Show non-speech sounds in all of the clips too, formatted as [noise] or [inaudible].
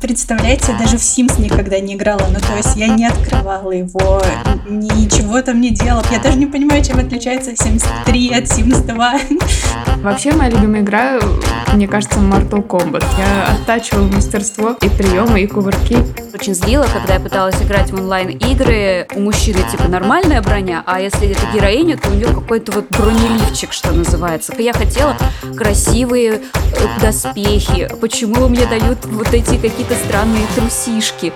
Представляете, даже в Sims никогда не играла. Ну, то есть я не открывала его, ничего там не делала. Я даже не понимаю, чем отличается Sims 3 от Sims 2. [laughs] Вообще, моя любимая игра, мне кажется, Mortal Kombat. Я оттачивала мастерство и приемы, и кувырки. Очень злило, когда я пыталась играть в онлайн-игры. У мужчины, типа, нормальная броня, а если это героиня, то у нее какой-то вот бронеливчик, что называется. Я хотела красивые э, доспехи. Почему мне дают вот эти какие-то странные трусишки?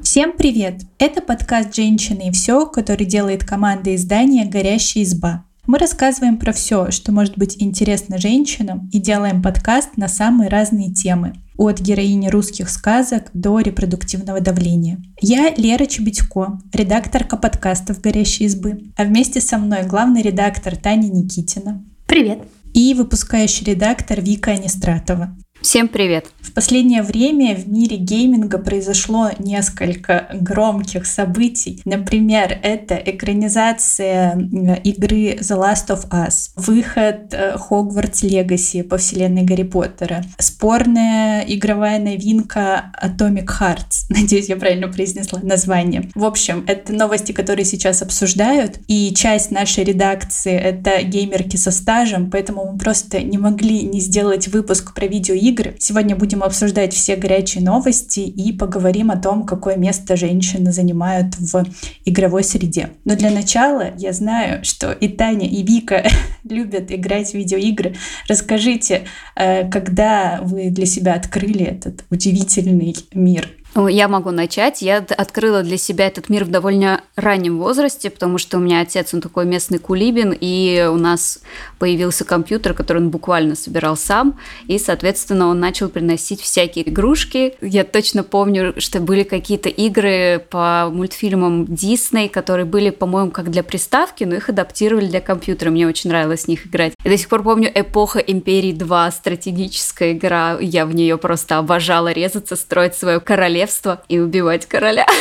Всем привет! Это подкаст «Женщины и все», который делает команда издания «Горящая изба». Мы рассказываем про все, что может быть интересно женщинам, и делаем подкаст на самые разные темы от героини русских сказок до репродуктивного давления. Я Лера Чебедько, редакторка подкастов «Горящей избы», а вместе со мной главный редактор Таня Никитина. Привет! И выпускающий редактор Вика Анистратова. Всем привет! В последнее время в мире гейминга произошло несколько громких событий. Например, это экранизация игры The Last of Us, выход Hogwarts Legacy по вселенной Гарри Поттера, спорная игровая новинка Atomic Hearts. [laughs] Надеюсь, я правильно произнесла название. В общем, это новости, которые сейчас обсуждают, и часть нашей редакции — это геймерки со стажем, поэтому мы просто не могли не сделать выпуск про видеоигры, игры. Сегодня будем обсуждать все горячие новости и поговорим о том, какое место женщины занимают в игровой среде. Но для начала я знаю, что и Таня, и Вика [laughs] любят играть в видеоигры. Расскажите, э, когда вы для себя открыли этот удивительный мир я могу начать. Я открыла для себя этот мир в довольно раннем возрасте, потому что у меня отец, он такой местный кулибин, и у нас появился компьютер, который он буквально собирал сам, и, соответственно, он начал приносить всякие игрушки. Я точно помню, что были какие-то игры по мультфильмам Дисней, которые были, по-моему, как для приставки, но их адаптировали для компьютера. Мне очень нравилось в них играть. Я до сих пор помню «Эпоха Империи 2», стратегическая игра. Я в нее просто обожала резаться, строить свое королевство королевство и убивать короля. [laughs]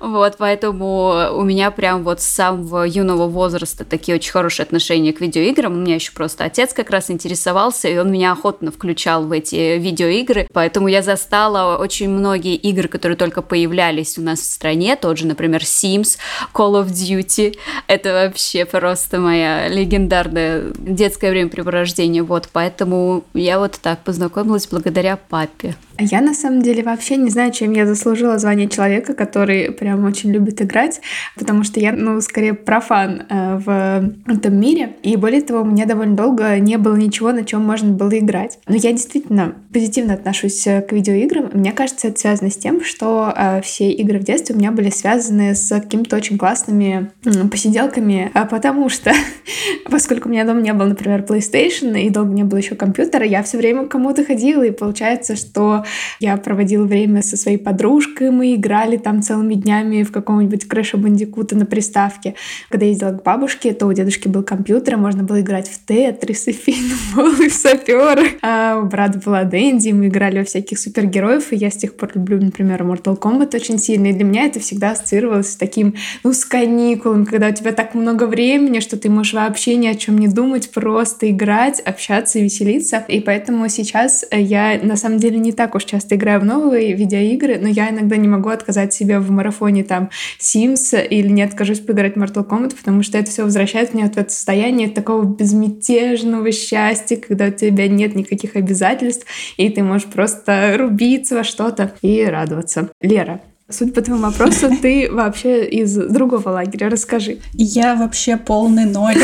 Вот, поэтому у меня прям вот с самого юного возраста такие очень хорошие отношения к видеоиграм. У меня еще просто отец как раз интересовался, и он меня охотно включал в эти видеоигры. Поэтому я застала очень многие игры, которые только появлялись у нас в стране. Тот же, например, Sims, Call of Duty. Это вообще просто моя легендарная детское времяпрепровождение. Вот, поэтому я вот так познакомилась благодаря папе. Я на самом деле вообще не знаю, чем я заслужила звание человека, который прям очень любит играть, потому что я, ну, скорее профан э, в этом мире. И более того, у меня довольно долго не было ничего, на чем можно было играть. Но я действительно позитивно отношусь э, к видеоиграм. Мне кажется, это связано с тем, что э, все игры в детстве у меня были связаны с какими-то очень классными э, посиделками, а потому что, [laughs] поскольку у меня дома не было, например, PlayStation и долго не было еще компьютера, я все время к кому-то ходила, и получается, что я проводила время со своей подружкой, мы играли там целыми днями в каком-нибудь Крэша Бандикута на приставке. Когда я ездила к бабушке, то у дедушки был компьютер, можно было играть в Тетрис и Финбол, и в саперы. А у брата была Дэнди, мы играли во всяких супергероев, и я с тех пор люблю, например, Mortal Kombat очень сильно. И для меня это всегда ассоциировалось с таким, ну, с каникулами, когда у тебя так много времени, что ты можешь вообще ни о чем не думать, просто играть, общаться и веселиться. И поэтому сейчас я на самом деле не так уж часто играю в новые видеоигры, но я иногда не могу отказать себе в марафоне там Sims или не откажусь поиграть в Mortal Kombat, потому что это все возвращает меня в это состояние такого безмятежного счастья, когда у тебя нет никаких обязательств, и ты можешь просто рубиться во что-то и радоваться. Лера, Суть по твоему вопросу, [laughs] ты вообще из другого лагеря. Расскажи. Я вообще полный ноль.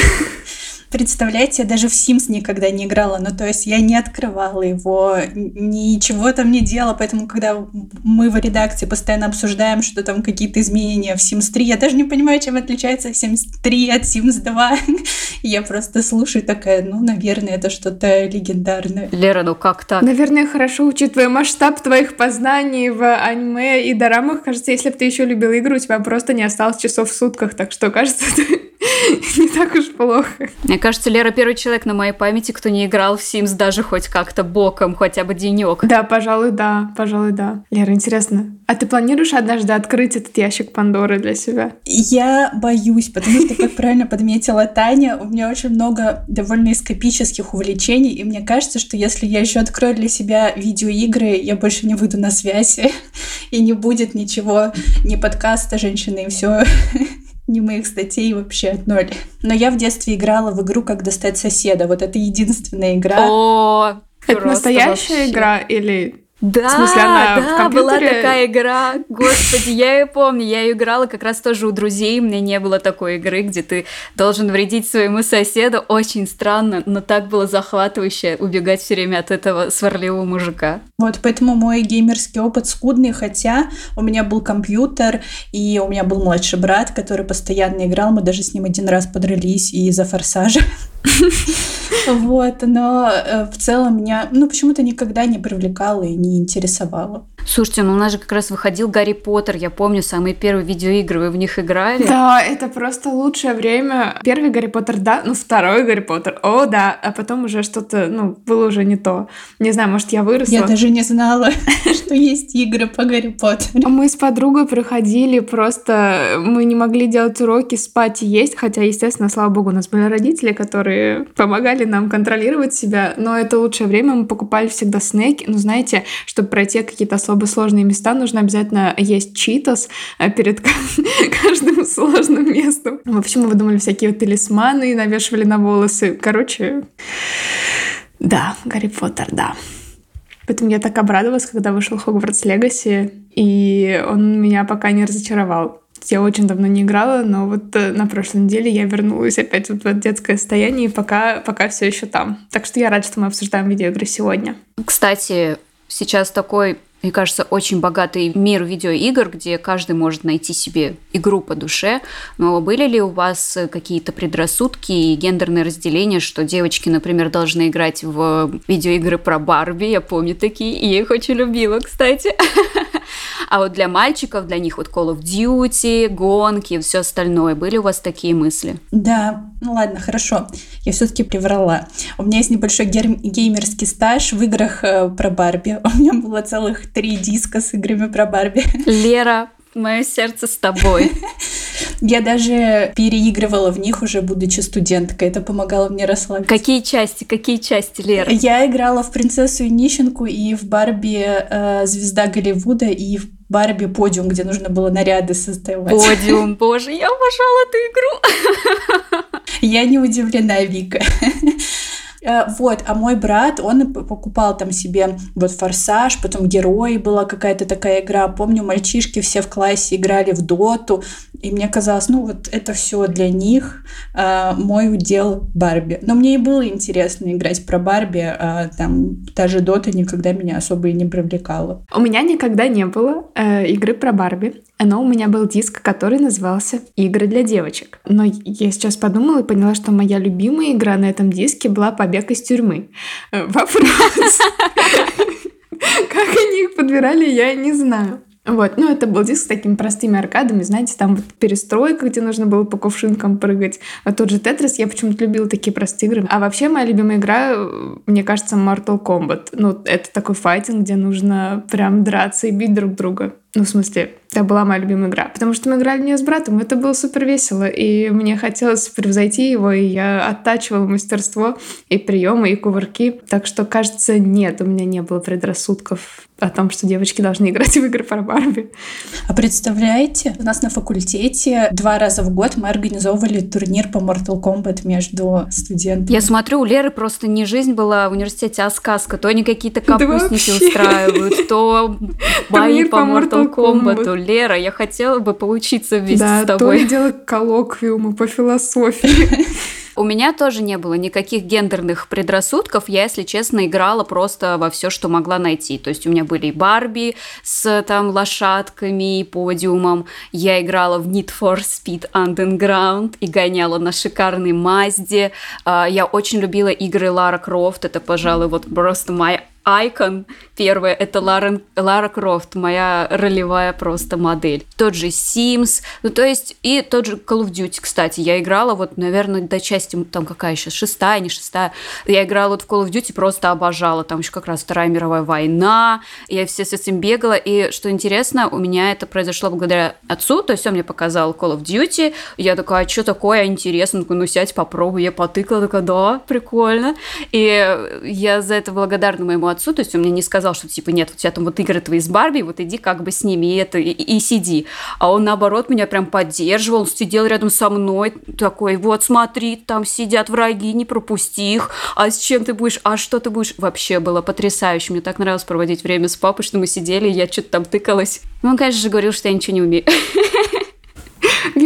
Представляете, я даже в Sims никогда не играла, ну то есть я не открывала его, ничего там не делала, поэтому когда мы в редакции постоянно обсуждаем, что там какие-то изменения в Sims 3, я даже не понимаю, чем отличается Sims 3 от Sims 2. [laughs] я просто слушаю такая, ну, наверное, это что-то легендарное. Лера, ну как так? Наверное, хорошо, учитывая масштаб твоих познаний в аниме и дорамах, кажется, если бы ты еще любила игру, у тебя просто не осталось часов в сутках, так что, кажется, [laughs] ты [laughs] не так уж плохо. Мне кажется, Лера первый человек на моей памяти, кто не играл в Sims даже хоть как-то боком, хотя бы денек. Да, пожалуй, да, пожалуй, да. Лера, интересно, а ты планируешь однажды открыть этот ящик Пандоры для себя? Я боюсь, потому что, как правильно подметила Таня, у меня очень много довольно эскапических увлечений, и мне кажется, что если я еще открою для себя видеоигры, я больше не выйду на связь, [laughs] и не будет ничего, ни подкаста женщины, и все ни моих статей вообще от ноль. Но я в детстве играла в игру «Как достать соседа». Вот это единственная игра. О, это настоящая вообще. игра или да, в смысле, она да, в компьютере... была такая игра. Господи, я ее помню. Я ее играла как раз тоже у друзей. У меня не было такой игры, где ты должен вредить своему соседу. Очень странно, но так было захватывающе убегать все время от этого сварливого мужика. Вот поэтому мой геймерский опыт скудный, хотя у меня был компьютер, и у меня был младший брат, который постоянно играл. Мы даже с ним один раз подрались из-за форсажа. [laughs] Вот, но э, в целом меня, ну, почему-то никогда не привлекало и не интересовало. Слушайте, ну у нас же как раз выходил Гарри Поттер, я помню, самые первые видеоигры, вы в них играли? Да, это просто лучшее время. Первый Гарри Поттер, да, ну второй Гарри Поттер, о, да, а потом уже что-то, ну, было уже не то. Не знаю, может, я выросла. Я даже не знала, [laughs] что есть игры по Гарри Поттеру. Мы с подругой проходили просто, мы не могли делать уроки, спать и есть, хотя, естественно, слава богу, у нас были родители, которые помогали нам контролировать себя, но это лучшее время, мы покупали всегда снеки, ну, знаете, чтобы пройти какие-то особо сложные места, нужно обязательно есть читос э, перед [laughs] каждым сложным местом. В общем, мы выдумали всякие вот талисманы, навешивали на волосы. Короче, да, Гарри Поттер, да. Поэтому я так обрадовалась, когда вышел Хогвартс Легаси, и он меня пока не разочаровал. Я очень давно не играла, но вот э, на прошлой неделе я вернулась опять вот в это детское состояние, и пока, пока все еще там. Так что я рада, что мы обсуждаем видеоигры сегодня. Кстати, сейчас такой мне кажется, очень богатый мир видеоигр, где каждый может найти себе игру по душе. Но были ли у вас какие-то предрассудки и гендерные разделения, что девочки, например, должны играть в видеоигры про Барби? Я помню такие, и я их очень любила, кстати. [laughs] А вот для мальчиков, для них вот Call of Duty, гонки все остальное. Были у вас такие мысли? Да, ну ладно, хорошо. Я все-таки приврала. У меня есть небольшой геймерский стаж в играх э, про Барби. [laughs] У меня было целых три диска с играми про Барби. Лера, мое сердце с тобой. [laughs] Я даже переигрывала в них уже будучи студенткой. Это помогало мне расслабиться. Какие части? Какие части, Лера? Я играла в принцессу и нищенку и в Барби э, звезда Голливуда и в Барби подиум, где нужно было наряды создавать. Подиум, [laughs] боже, я обожала эту игру. Я не удивлена, Вика. Э, вот, а мой брат, он покупал там себе вот «Форсаж», потом «Герои» была какая-то такая игра. Помню, мальчишки все в классе играли в «Доту», и мне казалось, ну вот это все для них, э, мой удел Барби. Но мне и было интересно играть про Барби, а там даже Дота никогда меня особо и не привлекала. У меня никогда не было э, игры про Барби, но у меня был диск, который назывался «Игры для девочек». Но я сейчас подумала и поняла, что моя любимая игра на этом диске была «Побег из тюрьмы». Э, вопрос. [laughs] Как они их подбирали, я не знаю. Вот, ну это был диск с такими простыми аркадами, знаете, там вот перестройка, где нужно было по кувшинкам прыгать. А тот же Тетрис, я почему-то любила такие простые игры. А вообще моя любимая игра, мне кажется, Mortal Kombat. Ну, это такой файтинг, где нужно прям драться и бить друг друга. Ну, в смысле, это была моя любимая игра. Потому что мы играли в нее с братом, это было супер весело. И мне хотелось превзойти его, и я оттачивала мастерство и приемы, и кувырки. Так что, кажется, нет, у меня не было предрассудков о том, что девочки должны играть в игры про Барби. А представляете, у нас на факультете два раза в год мы организовывали турнир по Mortal Kombat между студентами. Я смотрю, у Леры просто не жизнь была в университете, а сказка. То они какие-то капустники да устраивают, то бои по Mortal Kombat. Лера, я хотела бы поучиться вместе да, с тобой. Да, то делать коллоквиумы по философии. [laughs] У меня тоже не было никаких гендерных предрассудков. Я, если честно, играла просто во все, что могла найти. То есть у меня были и Барби с там лошадками и подиумом. Я играла в Need for Speed Underground и гоняла на шикарной Мазде. А, я очень любила игры Лара Крофт. Это, пожалуй, вот просто моя Icon. Первое — это Лара, Лара Крофт, моя ролевая просто модель. Тот же Sims, ну то есть и тот же Call of Duty, кстати. Я играла вот, наверное, до части, там какая сейчас, шестая, не шестая. Я играла вот в Call of Duty, просто обожала. Там еще как раз Вторая мировая война. Я все с этим бегала. И что интересно, у меня это произошло благодаря отцу, то есть он мне показал Call of Duty. Я такая, а что такое, интересно, ну, ну сядь, попробуй. Я потыкала, такая, да, прикольно. И я за это благодарна моему отцу, то есть он мне не сказал, что типа нет, у тебя там вот игры твои с Барби, вот иди как бы с ними и это, и, и сиди. А он наоборот меня прям поддерживал, он сидел рядом со мной, такой, вот смотри, там сидят враги, не пропусти их, а с чем ты будешь, а что ты будешь? Вообще было потрясающе, мне так нравилось проводить время с папой, что мы сидели, я что-то там тыкалась. Ну, он, конечно же, говорил, что я ничего не умею. [laughs]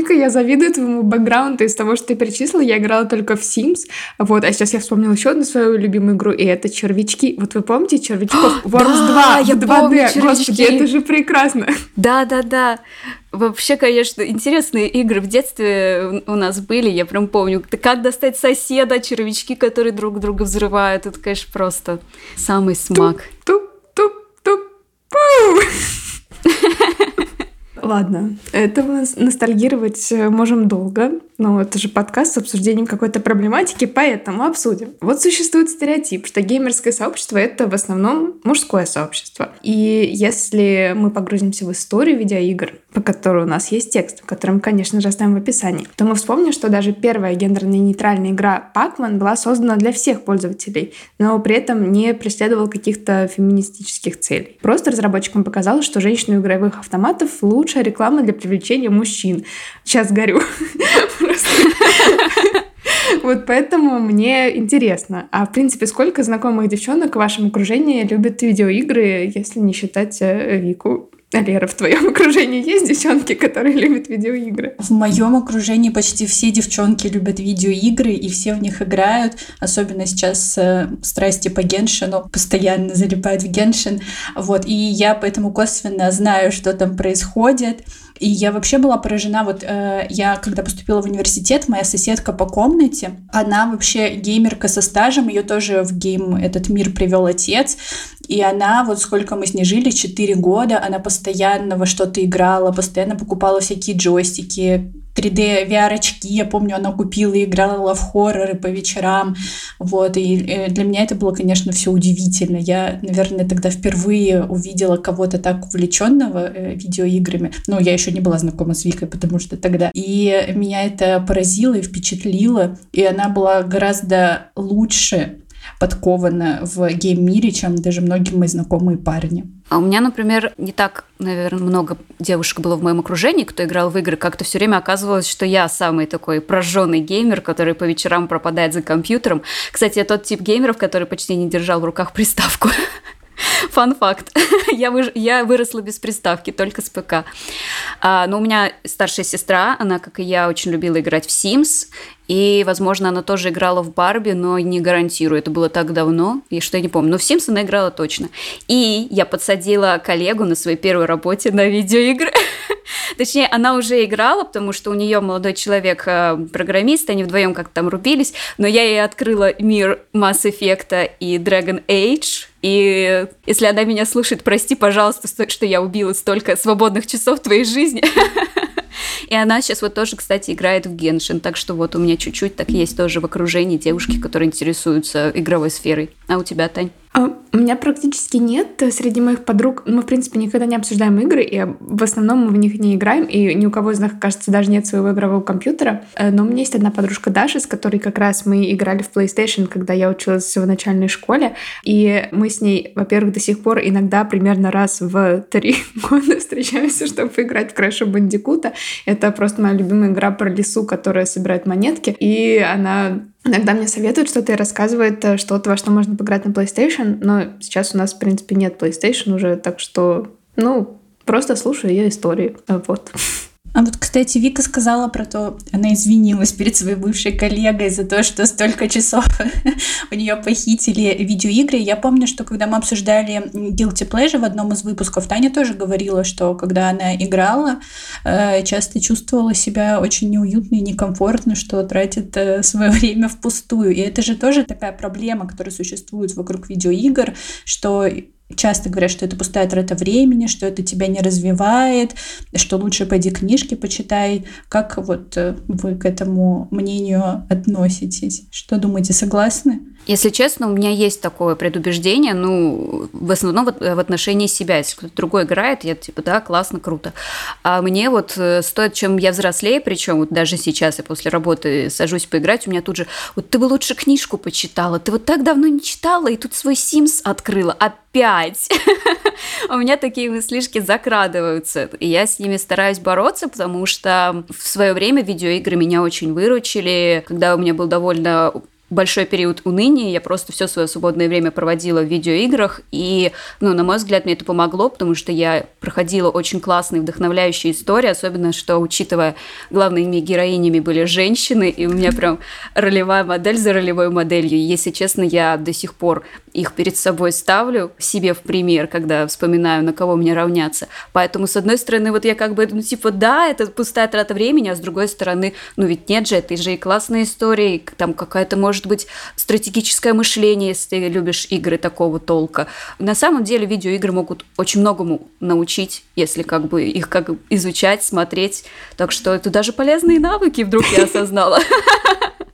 Вика, я завидую твоему бэкграунду из того, что ты перечислила. Я играла только в Sims. Вот, а сейчас я вспомнила еще одну свою любимую игру, и это червячки. Вот вы помните червячков? [gasps] Worms 2 я 2D. помню Господи, это же прекрасно. Да, да, да. Вообще, конечно, интересные игры в детстве у нас были, я прям помню. Как достать соседа, червячки, которые друг друга взрывают. Это, конечно, просто самый смак. Туп-туп-туп-пу! Ладно, этого ностальгировать э, можем долго, но это же подкаст с обсуждением какой-то проблематики, поэтому обсудим. Вот существует стереотип, что геймерское сообщество — это в основном мужское сообщество. И если мы погрузимся в историю видеоигр, по которой у нас есть текст, который мы, конечно же, оставим в описании, то мы вспомним, что даже первая гендерно-нейтральная игра Pac-Man была создана для всех пользователей, но при этом не преследовал каких-то феминистических целей. Просто разработчикам показалось, что женщины игровых автоматов лучшая реклама для привлечения мужчин. Сейчас горю. Вот поэтому мне интересно. А в принципе, сколько знакомых девчонок в вашем окружении любят видеоигры, если не считать э, Вику? Лера, в твоем окружении есть девчонки, которые любят видеоигры? В моем окружении почти все девчонки любят видеоигры, и все в них играют. Особенно сейчас э, страсти по Геншину постоянно залипают в Геншин. Вот, и я поэтому косвенно знаю, что там происходит. И я вообще была поражена, вот э, я когда поступила в университет, моя соседка по комнате, она вообще геймерка со стажем, ее тоже в гейм этот мир привел отец, и она, вот сколько мы с ней жили, 4 года, она постоянно во что-то играла, постоянно покупала всякие джойстики, 3D VR-очки, я помню, она купила и играла в хорроры по вечерам, вот, и э, для меня это было, конечно, все удивительно. Я, наверное, тогда впервые увидела кого-то так увлеченного э, видеоиграми, ну, я еще не была знакома с Викой, потому что тогда, и меня это поразило и впечатлило, и она была гораздо лучше подкована в гейм-мире, чем даже многие мои знакомые парни. А у меня, например, не так, наверное, много девушек было в моем окружении, кто играл в игры. Как-то все время оказывалось, что я самый такой прожженный геймер, который по вечерам пропадает за компьютером. Кстати, я тот тип геймеров, который почти не держал в руках приставку. [laughs] Фан факт. [laughs] я, вы, я выросла без приставки, только с ПК. А, но у меня старшая сестра, она, как и я, очень любила играть в Sims. И, возможно, она тоже играла в Барби, но не гарантирую. Это было так давно, и что я не помню. Но в Sims она играла точно. И я подсадила коллегу на своей первой работе на видеоигры. [laughs] Точнее, она уже играла, потому что у нее молодой человек э, программист, они вдвоем как-то там рубились, но я ей открыла мир Mass Effect и Dragon Age, и если она меня слушает, прости, пожалуйста, что я убила столько свободных часов твоей жизни. [laughs] И она сейчас вот тоже, кстати, играет в Геншин. Так что вот у меня чуть-чуть так есть тоже в окружении девушки, которые интересуются игровой сферой. А у тебя, Тань? А, у меня практически нет. Среди моих подруг мы, в принципе, никогда не обсуждаем игры, и в основном мы в них не играем, и ни у кого из нас, кажется, даже нет своего игрового компьютера. Э, но у меня есть одна подружка Даша, с которой как раз мы играли в PlayStation, когда я училась в начальной школе, и мы с ней, во-первых, до сих пор иногда примерно раз в три [laughs] года встречаемся, чтобы поиграть в Crash Bandicoot. Это просто моя любимая игра про лесу, которая собирает монетки, и она Иногда мне советуют что-то и рассказывают э, что-то, во что можно поиграть на PlayStation, но сейчас у нас, в принципе, нет PlayStation уже, так что, ну, просто слушаю ее истории. Вот. А вот, кстати, Вика сказала про то, она извинилась перед своей бывшей коллегой за то, что столько часов [laughs] у нее похитили видеоигры. Я помню, что когда мы обсуждали Guilty Pleasure в одном из выпусков, Таня тоже говорила, что когда она играла, э, часто чувствовала себя очень неуютно и некомфортно, что тратит э, свое [laughs] время впустую. И это же тоже такая проблема, которая существует вокруг видеоигр, что часто говорят, что это пустая трата времени, что это тебя не развивает, что лучше пойди книжки почитай. Как вот э, вы к этому мнению относитесь? Что думаете, согласны? Если честно, у меня есть такое предубеждение, ну, в основном в, в отношении себя. Если кто-то другой играет, я типа, да, классно, круто. А мне вот э, стоит, чем я взрослее, причем вот даже сейчас я после работы сажусь поиграть, у меня тут же, вот ты бы лучше книжку почитала, ты вот так давно не читала, и тут свой Sims открыла, опять. [laughs] У меня такие мыслишки закрадываются, и я с ними стараюсь бороться, потому что в свое время видеоигры меня очень выручили, когда у меня был довольно большой период уныния, я просто все свое свободное время проводила в видеоиграх, и, ну, на мой взгляд, мне это помогло, потому что я проходила очень классные, вдохновляющие истории, особенно, что, учитывая, главными героинями были женщины, и у меня прям ролевая модель за ролевой моделью, и, если честно, я до сих пор их перед собой ставлю себе в пример, когда вспоминаю, на кого мне равняться. Поэтому, с одной стороны, вот я как бы, ну, типа, да, это пустая трата времени, а с другой стороны, ну, ведь нет же, это же и классная история, там какая-то, может быть, стратегическое мышление, если ты любишь игры такого толка. На самом деле, видеоигры могут очень многому научить, если как бы их как изучать, смотреть. Так что это даже полезные навыки, вдруг я осознала.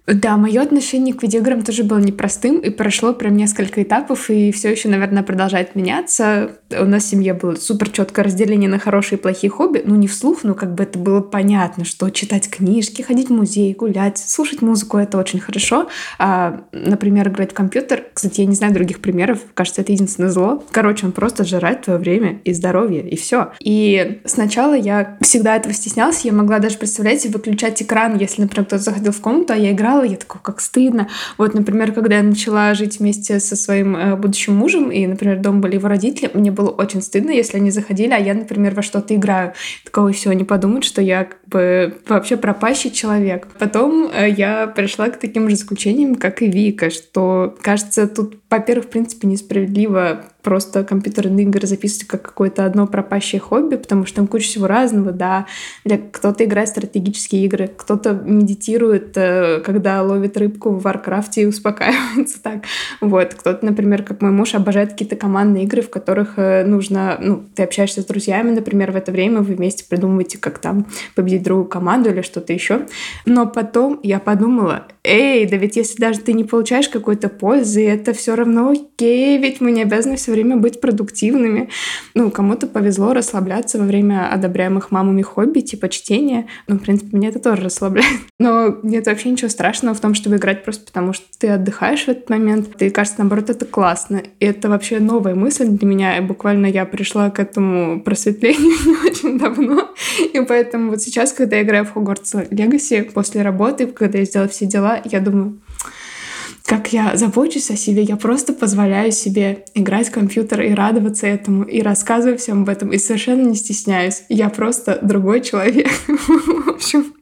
Да, мое отношение к видеоиграм тоже было непростым и прошло прям несколько этапов и все еще, наверное, продолжает меняться. У нас в семье было супер четкое разделение на хорошие и плохие хобби. Ну, не вслух, но как бы это было понятно, что читать книжки, ходить в музей, гулять, слушать музыку — это очень хорошо. А, например, играть в компьютер. Кстати, я не знаю других примеров. Кажется, это единственное зло. Короче, он просто жрать твое время и здоровье, и все. И сначала я всегда этого стеснялась. Я могла даже, представлять, выключать экран, если, например, кто-то заходил в комнату, а я играла я такой, как стыдно. Вот, например, когда я начала жить вместе со своим э, будущим мужем, и, например, дома были его родители, мне было очень стыдно, если они заходили, а я, например, во что-то играю. Такого все, не подумают, что я как бы вообще пропащий человек. Потом э, я пришла к таким же заключениям, как и Вика, что, кажется, тут, во-первых, в принципе, несправедливо просто компьютерные игры записывать как какое-то одно пропащее хобби, потому что там куча всего разного, да. Для кто-то играет стратегические игры, кто-то медитирует, э, когда ловит рыбку в Warcraft'е и успокаивается [laughs] так. Вот. Кто-то, например, как мой муж, обожает какие-то командные игры, в которых э, нужно, ну, ты общаешься с друзьями, например, в это время вы вместе придумываете, как там победить другую команду или что-то еще. Но потом я подумала, эй, да ведь если даже ты не получаешь какой-то пользы, это все равно окей, ведь мы не обязаны все время быть продуктивными. Ну, кому-то повезло расслабляться во время одобряемых мамами хобби, типа чтения. Ну, в принципе, меня это тоже расслабляет. [laughs] Но нет вообще ничего страшного в том, чтобы играть просто потому, что ты отдыхаешь в этот момент. Ты кажется, наоборот, это классно. И это вообще новая мысль для меня. И буквально я пришла к этому просветлению [laughs] очень давно. И поэтому вот сейчас, когда я играю в Hogwarts Legacy после работы, когда я сделала все дела, я думаю, как я забочусь о себе, я просто позволяю себе играть в компьютер и радоваться этому, и рассказываю всем об этом, и совершенно не стесняюсь. Я просто другой человек. [laughs] В общем,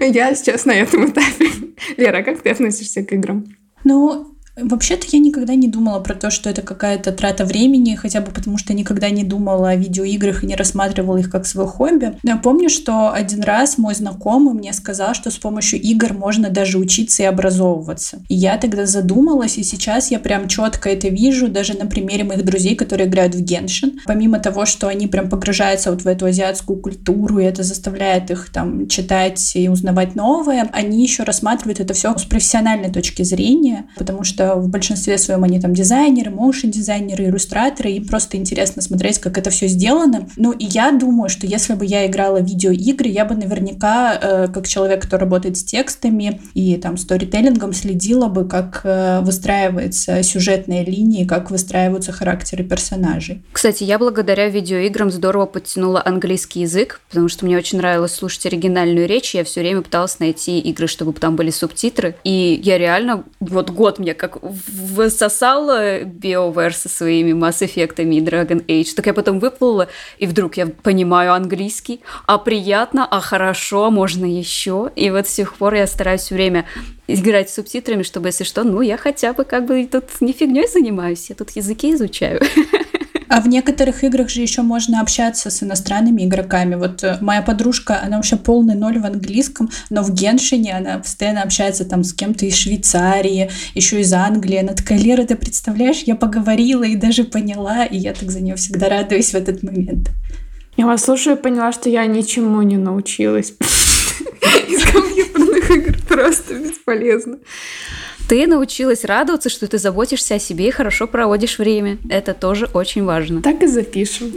я сейчас на этом этапе. Лера, как ты относишься к играм? Ну, Вообще-то я никогда не думала про то, что это какая-то трата времени, хотя бы потому что никогда не думала о видеоиграх и не рассматривала их как свое хобби. Но я помню, что один раз мой знакомый мне сказал, что с помощью игр можно даже учиться и образовываться. И я тогда задумалась, и сейчас я прям четко это вижу, даже на примере моих друзей, которые играют в Геншин. Помимо того, что они прям погружаются вот в эту азиатскую культуру, и это заставляет их там читать и узнавать новое, они еще рассматривают это все с профессиональной точки зрения, потому что в большинстве своем они там дизайнеры, моушен-дизайнеры, иллюстраторы, и просто интересно смотреть, как это все сделано. Ну, и я думаю, что если бы я играла в видеоигры, я бы наверняка, э, как человек, кто работает с текстами и там сторителлингом, следила бы, как э, выстраивается сюжетная линия, как выстраиваются характеры персонажей. Кстати, я благодаря видеоиграм здорово подтянула английский язык, потому что мне очень нравилось слушать оригинальную речь, я все время пыталась найти игры, чтобы там были субтитры, и я реально, вот год мне как высосал BioWare со своими Mass Effect и Dragon Age, так я потом выплыла, и вдруг я понимаю английский, а приятно, а хорошо, а можно еще. И вот с тех пор я стараюсь все время играть с субтитрами, чтобы, если что, ну, я хотя бы как бы тут не фигней занимаюсь, я тут языки изучаю. [laughs] А в некоторых играх же еще можно общаться с иностранными игроками. Вот э, моя подружка, она вообще полный ноль в английском, но в Геншине она постоянно общается там с кем-то из Швейцарии, еще из Англии. Она такая, Лера, ты представляешь, я поговорила и даже поняла, и я так за нее всегда радуюсь в этот момент. Я вас слушаю и поняла, что я ничему не научилась [laughs] из компьютерных игр. Просто бесполезно. Ты научилась радоваться, что ты заботишься о себе и хорошо проводишь время. Это тоже очень важно. Так и запишем.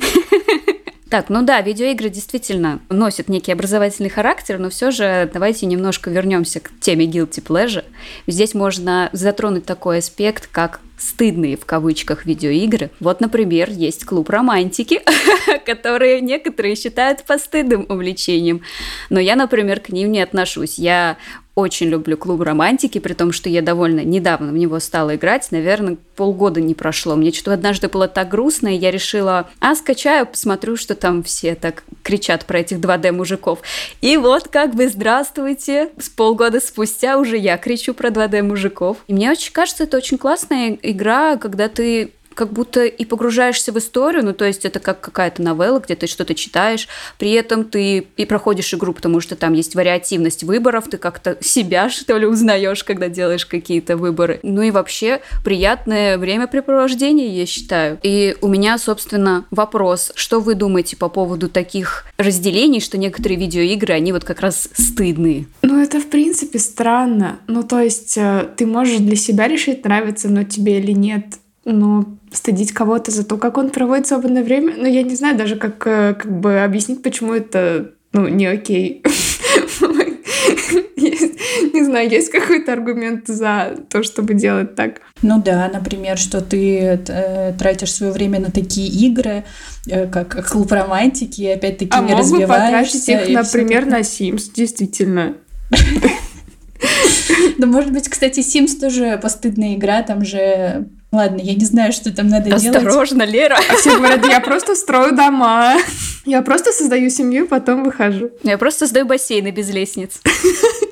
Так, ну да, видеоигры действительно носят некий образовательный характер, но все же давайте немножко вернемся к теме guilty pleasure. Здесь можно затронуть такой аспект, как стыдные в кавычках видеоигры. Вот, например, есть клуб романтики, [laughs] которые некоторые считают постыдным увлечением. Но я, например, к ним не отношусь. Я очень люблю клуб романтики, при том, что я довольно недавно в него стала играть, наверное, полгода не прошло. Мне что-то однажды было так грустно, и я решила, а, скачаю, посмотрю, что там все так кричат про этих 2D-мужиков. И вот как бы здравствуйте, с полгода спустя уже я кричу про 2D-мужиков. И мне очень кажется, это очень классная игра, когда ты как будто и погружаешься в историю, ну, то есть это как какая-то новелла, где ты что-то читаешь, при этом ты и проходишь игру, потому что там есть вариативность выборов, ты как-то себя, что ли, узнаешь, когда делаешь какие-то выборы. Ну и вообще приятное времяпрепровождение, я считаю. И у меня, собственно, вопрос, что вы думаете по поводу таких разделений, что некоторые видеоигры, они вот как раз стыдные? Ну, это, в принципе, странно. Ну, то есть э, ты можешь для себя решить, нравится оно тебе или нет, но стыдить кого-то за то, как он проводит свободное время, ну, я не знаю даже, как, э, как бы объяснить, почему это, ну, не окей. [laughs] Не знаю, есть какой-то аргумент за то, чтобы делать так? Ну да, например, что ты э, тратишь свое время на такие игры, э, как клуб романтики, и опять-таки а не развиваешься. А потратить их, например, на Sims, действительно. [laughs] Да, может быть, кстати, Sims тоже постыдная игра, там же Ладно, я не знаю, что там надо Осторожно, делать. Осторожно, Лера. А все говорят, я просто строю дома. [laughs] Я просто создаю семью, потом выхожу. Я просто создаю бассейны без лестниц [laughs]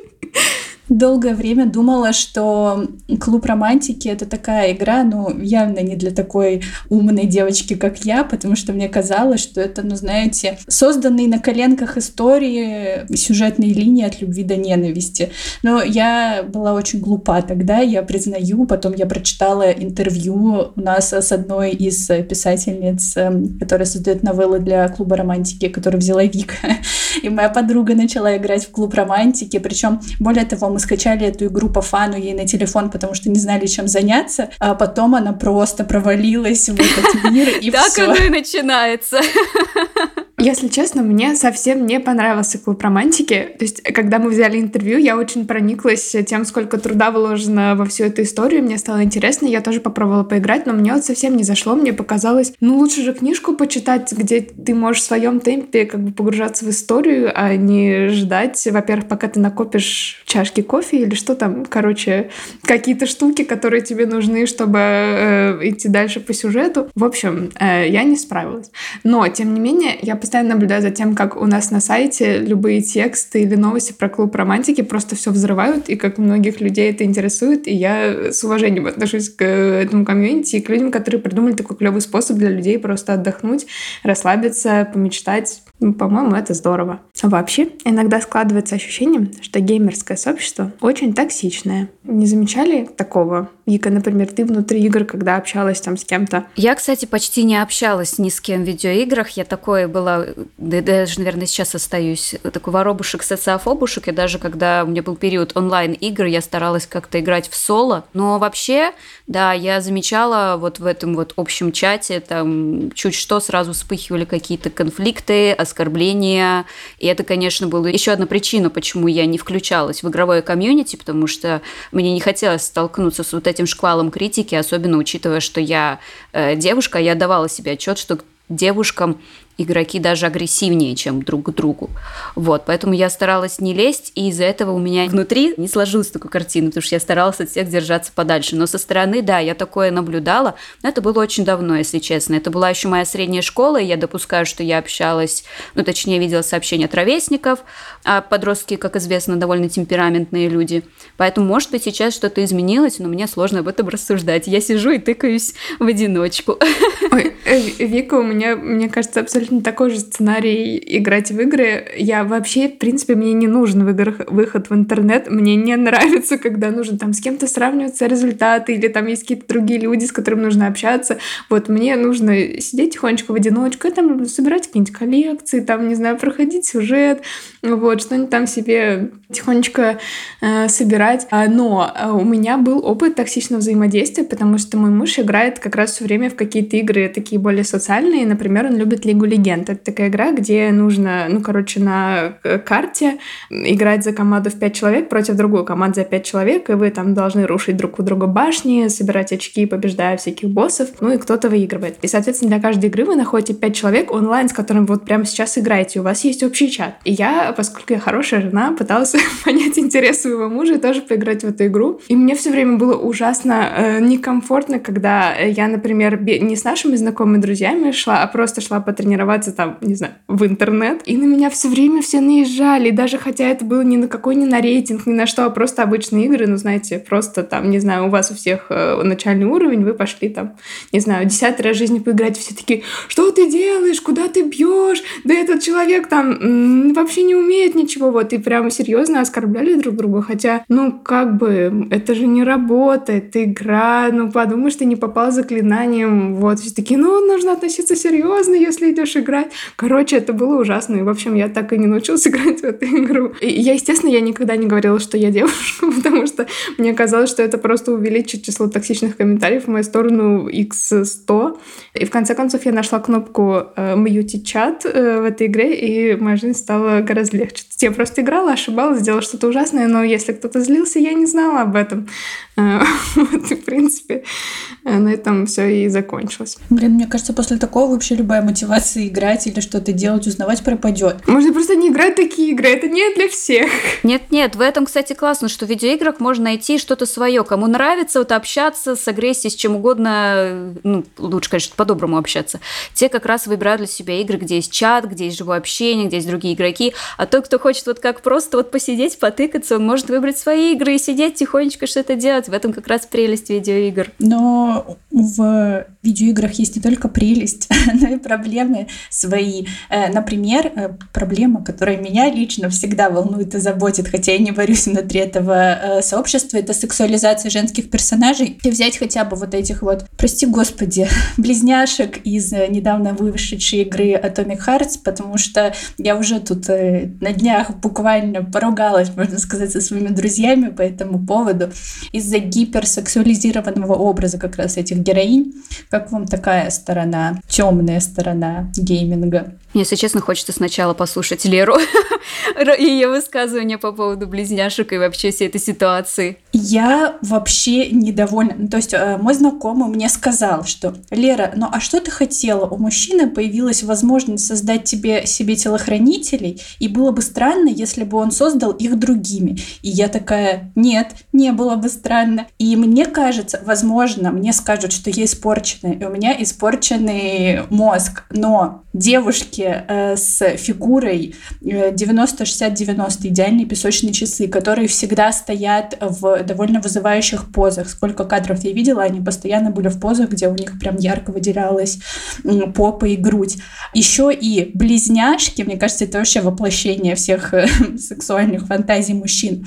долгое время думала, что клуб романтики это такая игра, ну, явно не для такой умной девочки, как я, потому что мне казалось, что это, ну, знаете, созданные на коленках истории, сюжетные линии от любви до ненависти. Но я была очень глупа тогда, я признаю, потом я прочитала интервью у нас с одной из писательниц, эм, которая создает новеллы для клуба романтики, которую взяла Вика, [laughs] и моя подруга начала играть в клуб романтики, причем, более того, мы мы скачали эту игру по фану ей на телефон, потому что не знали, чем заняться, а потом она просто провалилась в этот мир, и [laughs] Так оно и начинается. [laughs] Если честно, мне совсем не понравился клуб романтики. То есть, когда мы взяли интервью, я очень прониклась тем, сколько труда вложено во всю эту историю. Мне стало интересно, я тоже попробовала поиграть, но мне вот совсем не зашло. Мне показалось, ну лучше же книжку почитать, где ты можешь в своем темпе как бы погружаться в историю, а не ждать, во-первых, пока ты накопишь чашки кофе или что там, короче, какие-то штуки, которые тебе нужны, чтобы э, идти дальше по сюжету. В общем, э, я не справилась. Но, тем не менее, я постоянно наблюдаю за тем, как у нас на сайте любые тексты или новости про клуб романтики просто все взрывают, и как многих людей это интересует, и я с уважением отношусь к этому комьюнити и к людям, которые придумали такой клевый способ для людей просто отдохнуть, расслабиться, помечтать. Ну, по-моему, это здорово. Вообще, иногда складывается ощущение, что геймерское сообщество очень токсичное. Не замечали такого? Вика, например, ты внутри игр, когда общалась там с кем-то? Я, кстати, почти не общалась ни с кем в видеоиграх. Я такое была, да, даже, наверное, сейчас остаюсь, такой воробушек, социофобушек. И даже когда у меня был период онлайн-игр, я старалась как-то играть в соло. Но вообще, да, я замечала вот в этом вот общем чате, там чуть что сразу вспыхивали какие-то конфликты, оскорбления. И это, конечно, была еще одна причина, почему я не включалась в игровое комьюнити, потому что мне не хотелось столкнуться с вот этим шквалом критики, особенно учитывая, что я э, девушка, я давала себе отчет, что девушкам игроки даже агрессивнее, чем друг к другу. Вот, поэтому я старалась не лезть, и из-за этого у меня внутри не сложилась такая картина, потому что я старалась от всех держаться подальше. Но со стороны, да, я такое наблюдала, но это было очень давно, если честно. Это была еще моя средняя школа, и я допускаю, что я общалась, ну, точнее, видела сообщения от ровесников, а подростки, как известно, довольно темпераментные люди. Поэтому, может быть, сейчас что-то изменилось, но мне сложно об этом рассуждать. Я сижу и тыкаюсь в одиночку. Ой, э, Вика, у меня, мне кажется, абсолютно такой же сценарий играть в игры. Я вообще, в принципе, мне не нужен в играх выход в интернет. Мне не нравится, когда нужно там с кем-то сравниваться результаты, или там есть какие-то другие люди, с которыми нужно общаться. Вот мне нужно сидеть тихонечко в одиночку, и там собирать какие-нибудь коллекции, там, не знаю, проходить сюжет, вот, что-нибудь там себе тихонечко э, собирать. А, но э, у меня был опыт токсичного взаимодействия, потому что мой муж играет как раз все время в какие-то игры такие более социальные. Например, он любит Лигу Легенд. Это такая игра, где нужно, ну, короче, на карте играть за команду в пять человек против другой команды за пять человек, и вы там должны рушить друг у друга башни, собирать очки, побеждая всяких боссов, ну и кто-то выигрывает. И, соответственно, для каждой игры вы находите пять человек онлайн, с которым вот прямо сейчас играете, у вас есть общий чат. И я, поскольку я хорошая жена, пыталась [laughs] понять интерес своего мужа и тоже поиграть в эту игру. И мне все время было ужасно э, некомфортно, когда я, например, не с нашими знакомыми друзьями шла, а просто шла потренироваться там, не знаю, в интернет. И на меня все время все наезжали, даже хотя это было ни на какой ни на рейтинг, ни на что, а просто обычные игры, ну, знаете, просто там, не знаю, у вас у всех э, начальный уровень, вы пошли там, не знаю, десятый раз в жизни поиграть, все такие, что ты делаешь, куда ты бьешь, да этот человек там м-м, вообще не умеет ничего, вот, и прямо серьезно оскорбляли друг друга, хотя, ну, как бы, это же не работает, игра, ну, подумай, что не попал заклинанием, вот, все такие, ну, нужно относиться серьезно, если идешь играть. Короче, это было ужасно, и, в общем, я так и не научилась [laughs] играть в эту игру. И я, естественно, я никогда не говорила, что я девушка, [laughs] потому что мне казалось, что это просто увеличит число токсичных комментариев в мою сторону x100. И в конце концов я нашла кнопку э, «Мьюти чат» э, в этой игре, и моя жизнь стала гораздо легче. Я просто играла, ошибалась, сделала что-то ужасное, но если кто-то злился, я не знала об этом. Э, [laughs] вот, в принципе, на этом все и закончилось. Блин, мне кажется, после такого вообще любая мотивация играть или что-то делать, узнавать пропадет. Можно просто не играть такие игры, это не для всех. Нет-нет, в этом, кстати, классно, что в видеоиграх можно найти что-то свое. Кому нравится вот общаться с агрессией, с чем угодно, ну, лучше, конечно, по-доброму общаться. Те как раз выбирают для себя игры, где есть чат, где есть живое общение, где есть другие игроки. А тот, кто хочет вот как просто вот посидеть, потыкаться, он может выбрать свои игры и сидеть тихонечко что-то делать. В этом как раз прелесть видеоигр. Но в видеоиграх есть не только прелесть, [laughs] но и проблемы свои. Э, например, э, проблема, которая меня лично всегда волнует и заботит, хотя я не борюсь внутри этого э, сообщества, это сексуализация женских персонажей. И взять хотя бы вот этих вот, прости господи, [laughs] близняшек из недавно вышедшей игры Atomic Hearts, потому что я уже тут на днях буквально поругалась, можно сказать, со своими друзьями по этому поводу из-за гиперсексуализированного образа как раз этих героинь. Как вам такая сторона, темная сторона гейминга? Мне, если честно, хочется сначала послушать Леру [laughs] и ее высказывания по поводу близняшек и вообще всей этой ситуации. Я вообще недовольна. Ну, то есть э, мой знакомый мне сказал, что Лера, ну а что ты хотела? У мужчины появилась возможность создать тебе себе телохранителей, и было бы странно, если бы он создал их другими. И я такая, нет, не было бы странно. И мне кажется, возможно, мне скажут, что я испорченная, и у меня испорченный мозг, но девушки э, с фигурой 90-60-90, идеальные песочные часы, которые всегда стоят в довольно вызывающих позах. Сколько кадров я видела, они постоянно были в позах, где у них прям ярко выделялась попа и грудь. Еще и близняшки, мне кажется, это вообще воплощение всех э, [laughs] сексуальных фантазий мужчин.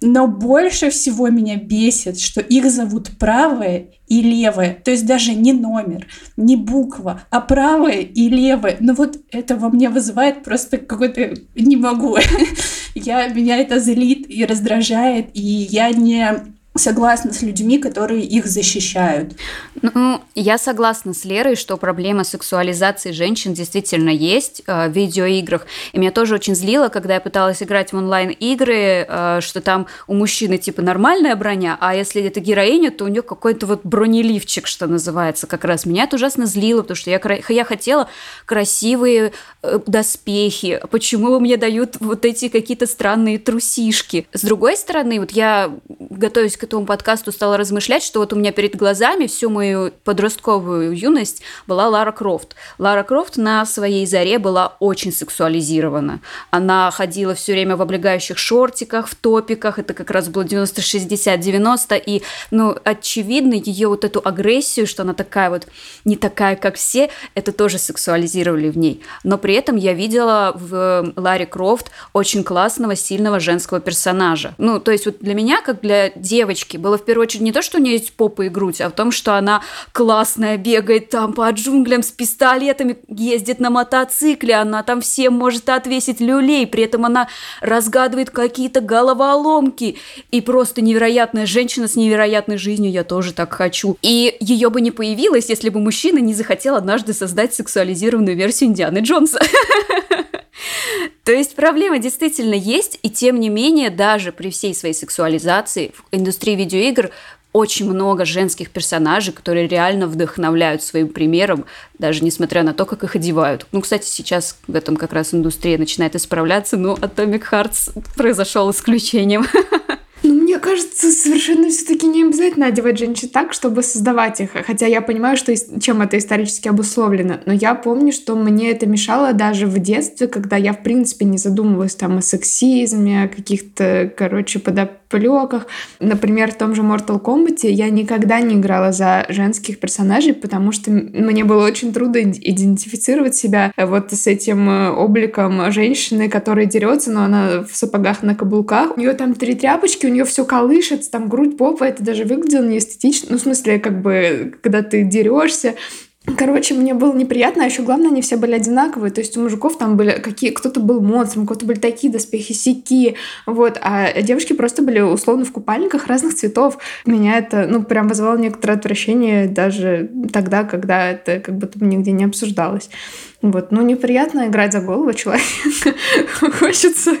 Но больше всего меня бесит, что их зовут правое и левое. То есть даже не номер, не буква, а правое и левое. Но вот это во мне вызывает просто какой-то... Не могу. [laughs] я, меня это злит и раздражает, и я не согласна с людьми, которые их защищают. Ну, я согласна с Лерой, что проблема сексуализации женщин действительно есть э, в видеоиграх. И меня тоже очень злило, когда я пыталась играть в онлайн-игры, э, что там у мужчины типа нормальная броня, а если это героиня, то у нее какой-то вот бронеливчик, что называется, как раз. Меня это ужасно злило, потому что я, я хотела красивые э, доспехи. Почему мне дают вот эти какие-то странные трусишки? С другой стороны, вот я, готовясь к этому подкасту, стала размышлять, что вот у меня перед глазами всю мою подростковую юность была Лара Крофт. Лара Крофт на своей заре была очень сексуализирована. Она ходила все время в облегающих шортиках, в топиках, это как раз было 90-60-90, и, ну, очевидно, ее вот эту агрессию, что она такая вот не такая, как все, это тоже сексуализировали в ней. Но при этом я видела в Ларе Крофт очень классного, сильного женского персонажа. Ну, то есть вот для меня, как для девочки, было в первую очередь не то, что у нее есть попа и грудь, а в том, что она классная, бегает там по джунглям с пистолетами, ездит на мотоцикле, она там всем может отвесить люлей, при этом она разгадывает какие-то головоломки. И просто невероятная женщина с невероятной жизнью, я тоже так хочу. И ее бы не появилось, если бы мужчина не захотел однажды создать сексуализированную версию Индианы Джонса. [laughs] То есть проблема действительно есть, и тем не менее, даже при всей своей сексуализации в индустрии видеоигр очень много женских персонажей, которые реально вдохновляют своим примером, даже несмотря на то, как их одевают. Ну, кстати, сейчас в этом как раз индустрия начинает исправляться, но Atomic Hearts произошел исключением. [laughs] Мне кажется, совершенно все-таки не обязательно одевать женщин так, чтобы создавать их. Хотя я понимаю, что чем это исторически обусловлено. Но я помню, что мне это мешало даже в детстве, когда я, в принципе, не задумывалась там о сексизме, о каких-то, короче, подоплеках. Например, в том же Mortal Kombat я никогда не играла за женских персонажей, потому что мне было очень трудно идентифицировать себя вот с этим э, обликом женщины, которая дерется, но она в сапогах на каблуках. У нее там три тряпочки, у нее все колышется, там грудь, попа, это даже выглядело неэстетично. Ну, в смысле, как бы, когда ты дерешься, Короче, мне было неприятно, а еще главное, они все были одинаковые. То есть у мужиков там были какие... Кто-то был у кого-то были такие доспехи, сики, вот. А девушки просто были условно в купальниках разных цветов. Меня это, ну, прям вызвало некоторое отвращение даже тогда, когда это как будто бы нигде не обсуждалось. Вот, ну, неприятно играть за голову человека. [laughs] хочется,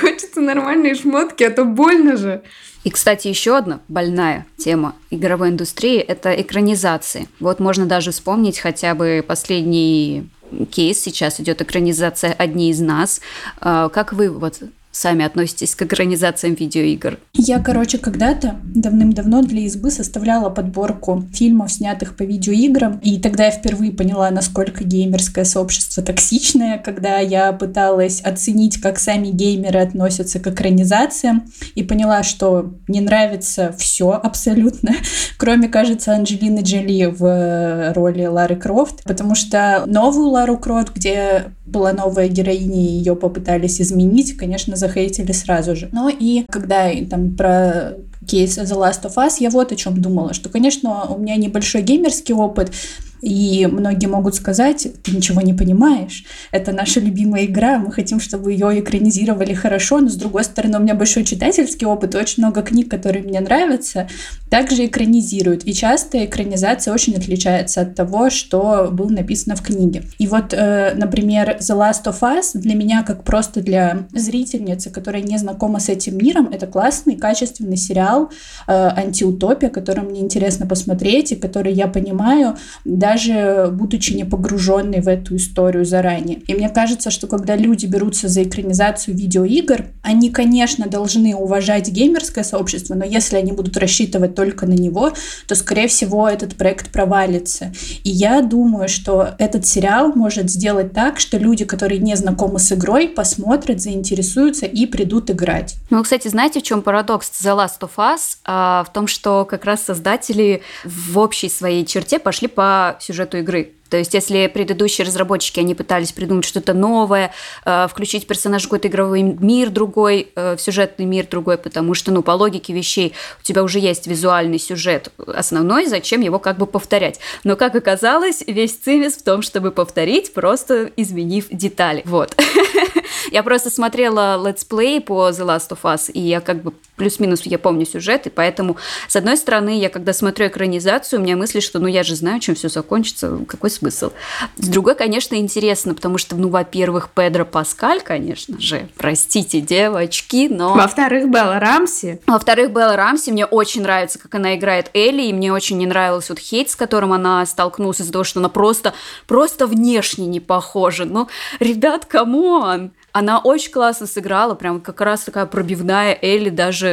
хочется нормальные шмотки, а то больно же. И, кстати, еще одна больная тема игровой индустрии – это экранизации. Вот можно даже вспомнить хотя бы последний кейс, сейчас идет экранизация «Одни из нас». А, как вы вот сами относитесь к экранизациям видеоигр? Я, короче, когда-то давным-давно для избы составляла подборку фильмов, снятых по видеоиграм, и тогда я впервые поняла, насколько геймерское сообщество токсичное, когда я пыталась оценить, как сами геймеры относятся к экранизациям, и поняла, что не нравится все абсолютно, [laughs] кроме, кажется, Анджелины Джоли в роли Лары Крофт, потому что новую Лару Крофт, где была новая героиня, и ее попытались изменить, конечно, захейтили сразу же. Но и когда там про кейс The Last of Us, я вот о чем думала, что, конечно, у меня небольшой геймерский опыт, и многие могут сказать, ты ничего не понимаешь, это наша любимая игра, мы хотим, чтобы ее экранизировали хорошо, но с другой стороны у меня большой читательский опыт, очень много книг, которые мне нравятся, также экранизируют. И часто экранизация очень отличается от того, что было написано в книге. И вот, э, например, The Last of Us для меня, как просто для зрительницы, которая не знакома с этим миром, это классный, качественный сериал э, антиутопия, который мне интересно посмотреть, и который я понимаю, даже будучи не погруженной в эту историю заранее. И мне кажется, что когда люди берутся за экранизацию видеоигр, они, конечно, должны уважать геймерское сообщество, но если они будут рассчитывать только на него, то, скорее всего, этот проект провалится. И я думаю, что этот сериал может сделать так, что люди, которые не знакомы с игрой, посмотрят, заинтересуются и придут играть. Ну, кстати, знаете, в чем парадокс The Last of Us? А, в том, что как раз создатели в общей своей черте пошли по сюжету игры. То есть, если предыдущие разработчики, они пытались придумать что-то новое, э, включить персонаж какой-то игровой мир другой, э, в сюжетный мир другой, потому что, ну, по логике вещей у тебя уже есть визуальный сюжет основной, зачем его как бы повторять? Но, как оказалось, весь цимис в том, чтобы повторить, просто изменив детали. Вот. [laughs] Я просто смотрела летсплей по The Last of Us, и я как бы плюс-минус я помню сюжет, и поэтому, с одной стороны, я когда смотрю экранизацию, у меня мысли, что ну я же знаю, чем все закончится, какой смысл. С другой, конечно, интересно, потому что, ну, во-первых, Педро Паскаль, конечно же, простите, девочки, но... Во-вторых, Белла Рамси. Во-вторых, Белла Рамси, мне очень нравится, как она играет Элли, и мне очень не нравился вот хейт, с которым она столкнулась из-за того, что она просто, просто внешне не похожа. Ну, ребят, come on! Она очень классно сыграла, прям как раз такая пробивная Элли, даже,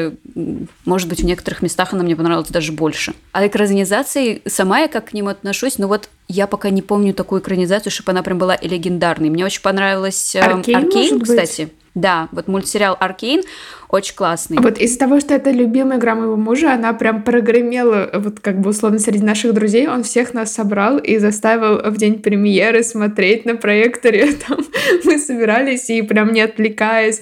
может быть, в некоторых местах она мне понравилась даже больше. А экранизации, сама я как к ним отношусь, но вот я пока не помню такую экранизацию, чтобы она прям была легендарной. Мне очень понравилась Arcane, Arcane кстати. Быть? Да, вот мультсериал Arcane очень классный. Вот из-за того, что это любимая игра моего мужа, она прям прогремела, вот как бы условно среди наших друзей, он всех нас собрал и заставил в день премьеры смотреть на проекторе. [laughs] Там мы собирались и прям не отвлекаясь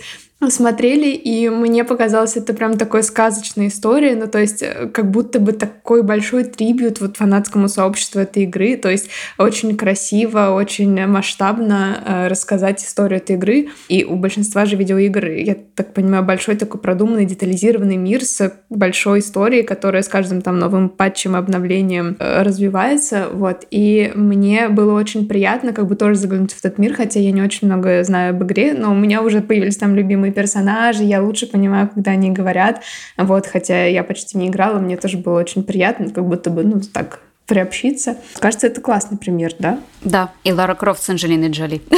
смотрели, и мне показалось это прям такой сказочной историей, ну, то есть э, как будто бы такой большой трибют вот фанатскому сообществу этой игры, то есть очень красиво, очень масштабно э, рассказать историю этой игры, и у большинства же видеоигр, я так понимаю, большой такой продуманный, детализированный мир с большой историей, которая с каждым там новым патчем, обновлением э, развивается, вот, и мне было очень приятно как бы тоже заглянуть в этот мир, хотя я не очень много знаю об игре, но у меня уже появились там любимые персонажи, я лучше понимаю, когда они говорят. Вот, хотя я почти не играла, мне тоже было очень приятно, как будто бы, ну, так, приобщиться. Кажется, это классный пример, да? Да, и Лара Крофт с Анджелиной Джоли. [laughs]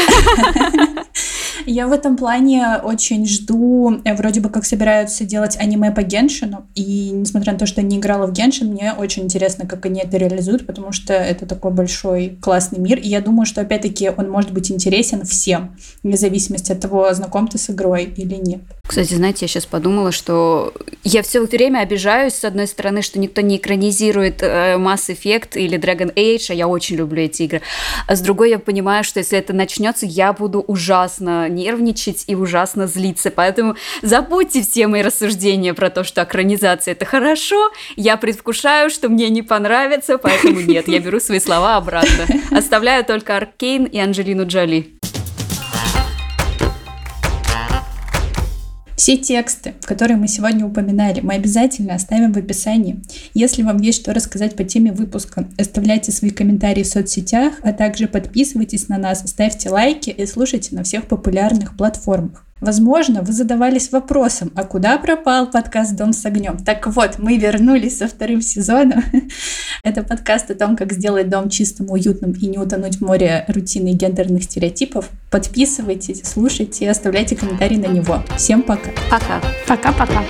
Я в этом плане очень жду, э, вроде бы как собираются делать аниме по Геншину, и несмотря на то, что не играла в Геншин, мне очень интересно, как они это реализуют, потому что это такой большой классный мир, и я думаю, что опять-таки он может быть интересен всем, вне зависимости от того, знаком ты с игрой или нет. Кстати, знаете, я сейчас подумала, что я все время обижаюсь, с одной стороны, что никто не экранизирует э, Mass Effect или Dragon Age, а я очень люблю эти игры. А с другой я понимаю, что если это начнется, я буду ужасно нервничать и ужасно злиться. Поэтому забудьте все мои рассуждения про то, что экранизация это хорошо. Я предвкушаю, что мне не понравится, поэтому нет, я беру свои слова обратно. Оставляю только Аркейн и Анджелину Джоли. Все тексты, которые мы сегодня упоминали, мы обязательно оставим в описании. Если вам есть что рассказать по теме выпуска, оставляйте свои комментарии в соцсетях, а также подписывайтесь на нас, ставьте лайки и слушайте на всех популярных платформах. Возможно, вы задавались вопросом, а куда пропал подкаст «Дом с огнем»? Так вот, мы вернулись со вторым сезоном. [laughs] Это подкаст о том, как сделать дом чистым, уютным и не утонуть в море рутины и гендерных стереотипов. Подписывайтесь, слушайте и оставляйте комментарии на него. Всем пока. Пока. Пока-пока.